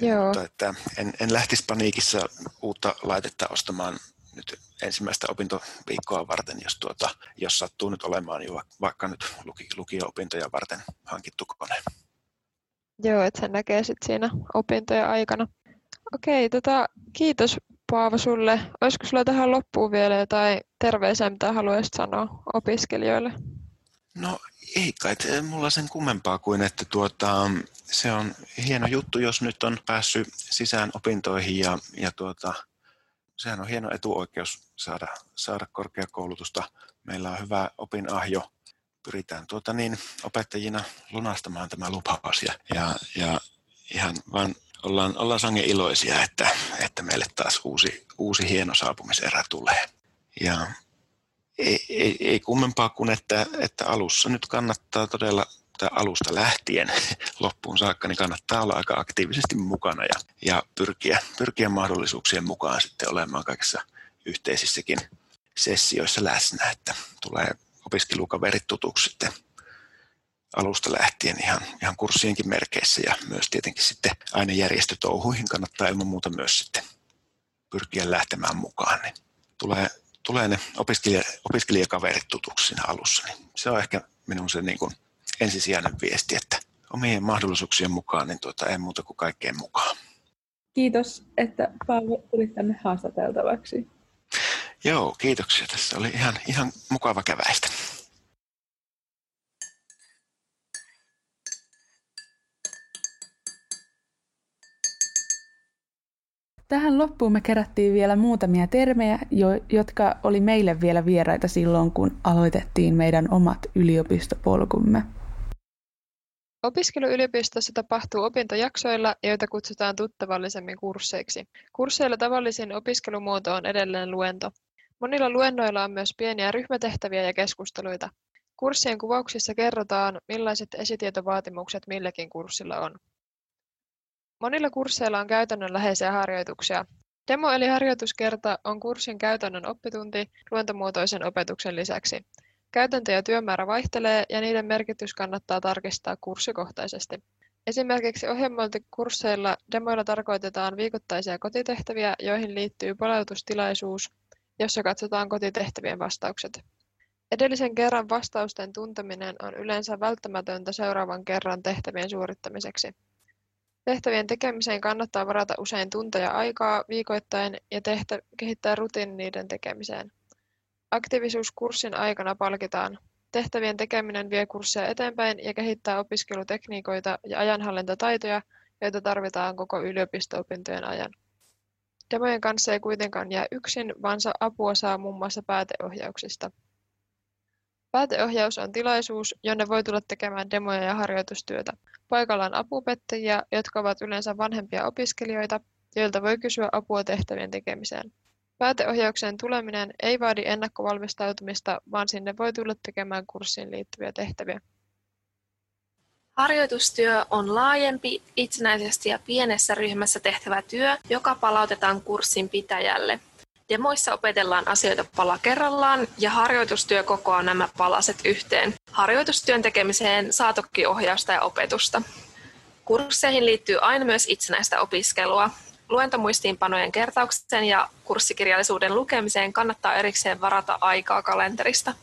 Joo. Mutta että en, en lähtisi paniikissa uutta laitetta ostamaan nyt ensimmäistä opintoviikkoa varten, jos, tuota, jos sattuu nyt olemaan jo vaikka nyt luki, lukio-opintoja varten hankittu kone. Joo, että sen näkee sitten siinä opintojen aikana. Okei, tota, kiitos Paavo sulle. Olisiko sulla tähän loppuun vielä jotain terveisiä, mitä haluaisit sanoa opiskelijoille? No ei kai mulla sen kummempaa kuin, että tuota, se on hieno juttu, jos nyt on päässyt sisään opintoihin ja, ja tuota, sehän on hieno etuoikeus saada, saada korkeakoulutusta. Meillä on hyvä opinahjo. Pyritään tuota niin, opettajina lunastamaan tämä lupaus ja, ja, ja ihan vaan ollaan, ollaan sangen iloisia, että, että meille taas uusi, uusi hieno saapumiserä tulee. Ja ei, ei, ei kummempaa kuin, että, että alussa nyt kannattaa todella tai alusta lähtien loppuun saakka, niin kannattaa olla aika aktiivisesti mukana ja, ja pyrkiä, pyrkiä mahdollisuuksien mukaan sitten olemaan kaikissa yhteisissäkin sessioissa läsnä, että tulee opiskelukaverit tutuksi sitten alusta lähtien ihan, ihan kurssienkin merkeissä ja myös tietenkin sitten aina järjestötouhuihin kannattaa ilman muuta myös sitten pyrkiä lähtemään mukaan, niin tulee, tulee ne opiskelija, opiskelijakaverit tutuksi siinä alussa, niin se on ehkä minun se niin kuin ensisijainen viesti, että omien mahdollisuuksien mukaan, niin tuota, ei muuta kuin kaikkeen mukaan. Kiitos, että Paavo tuli tänne haastateltavaksi. Joo, kiitoksia. Tässä oli ihan, ihan mukava käväistä. Tähän loppuun me kerättiin vielä muutamia termejä, jo, jotka oli meille vielä vieraita silloin, kun aloitettiin meidän omat yliopistopolkumme. Opiskelu yliopistossa tapahtuu opintojaksoilla, joita kutsutaan tuttavallisemmin kursseiksi. Kursseilla tavallisin opiskelumuoto on edelleen luento. Monilla luennoilla on myös pieniä ryhmätehtäviä ja keskusteluita. Kurssien kuvauksissa kerrotaan, millaiset esitietovaatimukset milläkin kurssilla on. Monilla kursseilla on käytännönläheisiä harjoituksia. Demo eli harjoituskerta on kurssin käytännön oppitunti luentomuotoisen opetuksen lisäksi. Käytäntö ja työmäärä vaihtelee ja niiden merkitys kannattaa tarkistaa kurssikohtaisesti. Esimerkiksi ohjelmointikursseilla demoilla tarkoitetaan viikoittaisia kotitehtäviä, joihin liittyy palautustilaisuus, jossa katsotaan kotitehtävien vastaukset. Edellisen kerran vastausten tunteminen on yleensä välttämätöntä seuraavan kerran tehtävien suorittamiseksi. Tehtävien tekemiseen kannattaa varata usein tunteja aikaa viikoittain ja tehtä, kehittää rutiini niiden tekemiseen. Aktiivisuus kurssin aikana palkitaan. Tehtävien tekeminen vie kurssia eteenpäin ja kehittää opiskelutekniikoita ja ajanhallintataitoja, joita tarvitaan koko yliopisto-opintojen ajan. Demojen kanssa ei kuitenkaan jää yksin, vaan apua saa muun muassa pääteohjauksista. Pääteohjaus on tilaisuus, jonne voi tulla tekemään demoja ja harjoitustyötä. Paikalla on apupettajia, jotka ovat yleensä vanhempia opiskelijoita, joilta voi kysyä apua tehtävien tekemiseen. Pääteohjaukseen tuleminen ei vaadi ennakkovalmistautumista, vaan sinne voi tulla tekemään kurssiin liittyviä tehtäviä. Harjoitustyö on laajempi, itsenäisesti ja pienessä ryhmässä tehtävä työ, joka palautetaan kurssin pitäjälle. Demoissa opetellaan asioita pala kerrallaan ja harjoitustyö kokoaa nämä palaset yhteen. Harjoitustyön tekemiseen saa toki ohjausta ja opetusta. Kursseihin liittyy aina myös itsenäistä opiskelua. Luentomuistiinpanojen kertauksen ja kurssikirjallisuuden lukemiseen kannattaa erikseen varata aikaa kalenterista.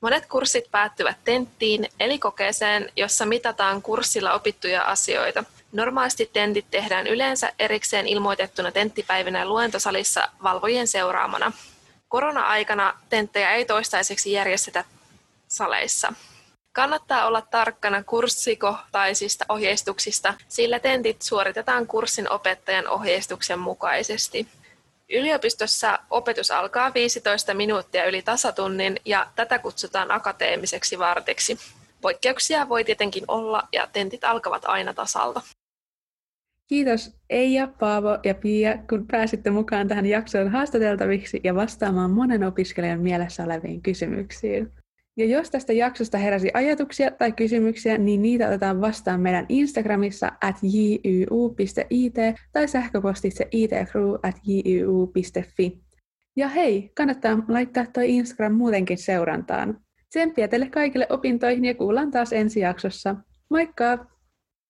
Monet kurssit päättyvät tenttiin, eli kokeeseen, jossa mitataan kurssilla opittuja asioita. Normaalisti tentit tehdään yleensä erikseen ilmoitettuna tenttipäivinä luentosalissa valvojien seuraamana. Korona-aikana tenttejä ei toistaiseksi järjestetä saleissa. Kannattaa olla tarkkana kurssikohtaisista ohjeistuksista, sillä tentit suoritetaan kurssin opettajan ohjeistuksen mukaisesti. Yliopistossa opetus alkaa 15 minuuttia yli tasatunnin ja tätä kutsutaan akateemiseksi vartiksi. Poikkeuksia voi tietenkin olla ja tentit alkavat aina tasalta. Kiitos Eija, Paavo ja Pia, kun pääsitte mukaan tähän jaksoon haastateltaviksi ja vastaamaan monen opiskelijan mielessä oleviin kysymyksiin. Ja jos tästä jaksosta heräsi ajatuksia tai kysymyksiä, niin niitä otetaan vastaan meidän Instagramissa at jyu.it tai sähköpostitse itcrew at jyu.fi. Ja hei, kannattaa laittaa toi Instagram muutenkin seurantaan. Tsemppiä teille kaikille opintoihin ja kuullaan taas ensi jaksossa. Moikka!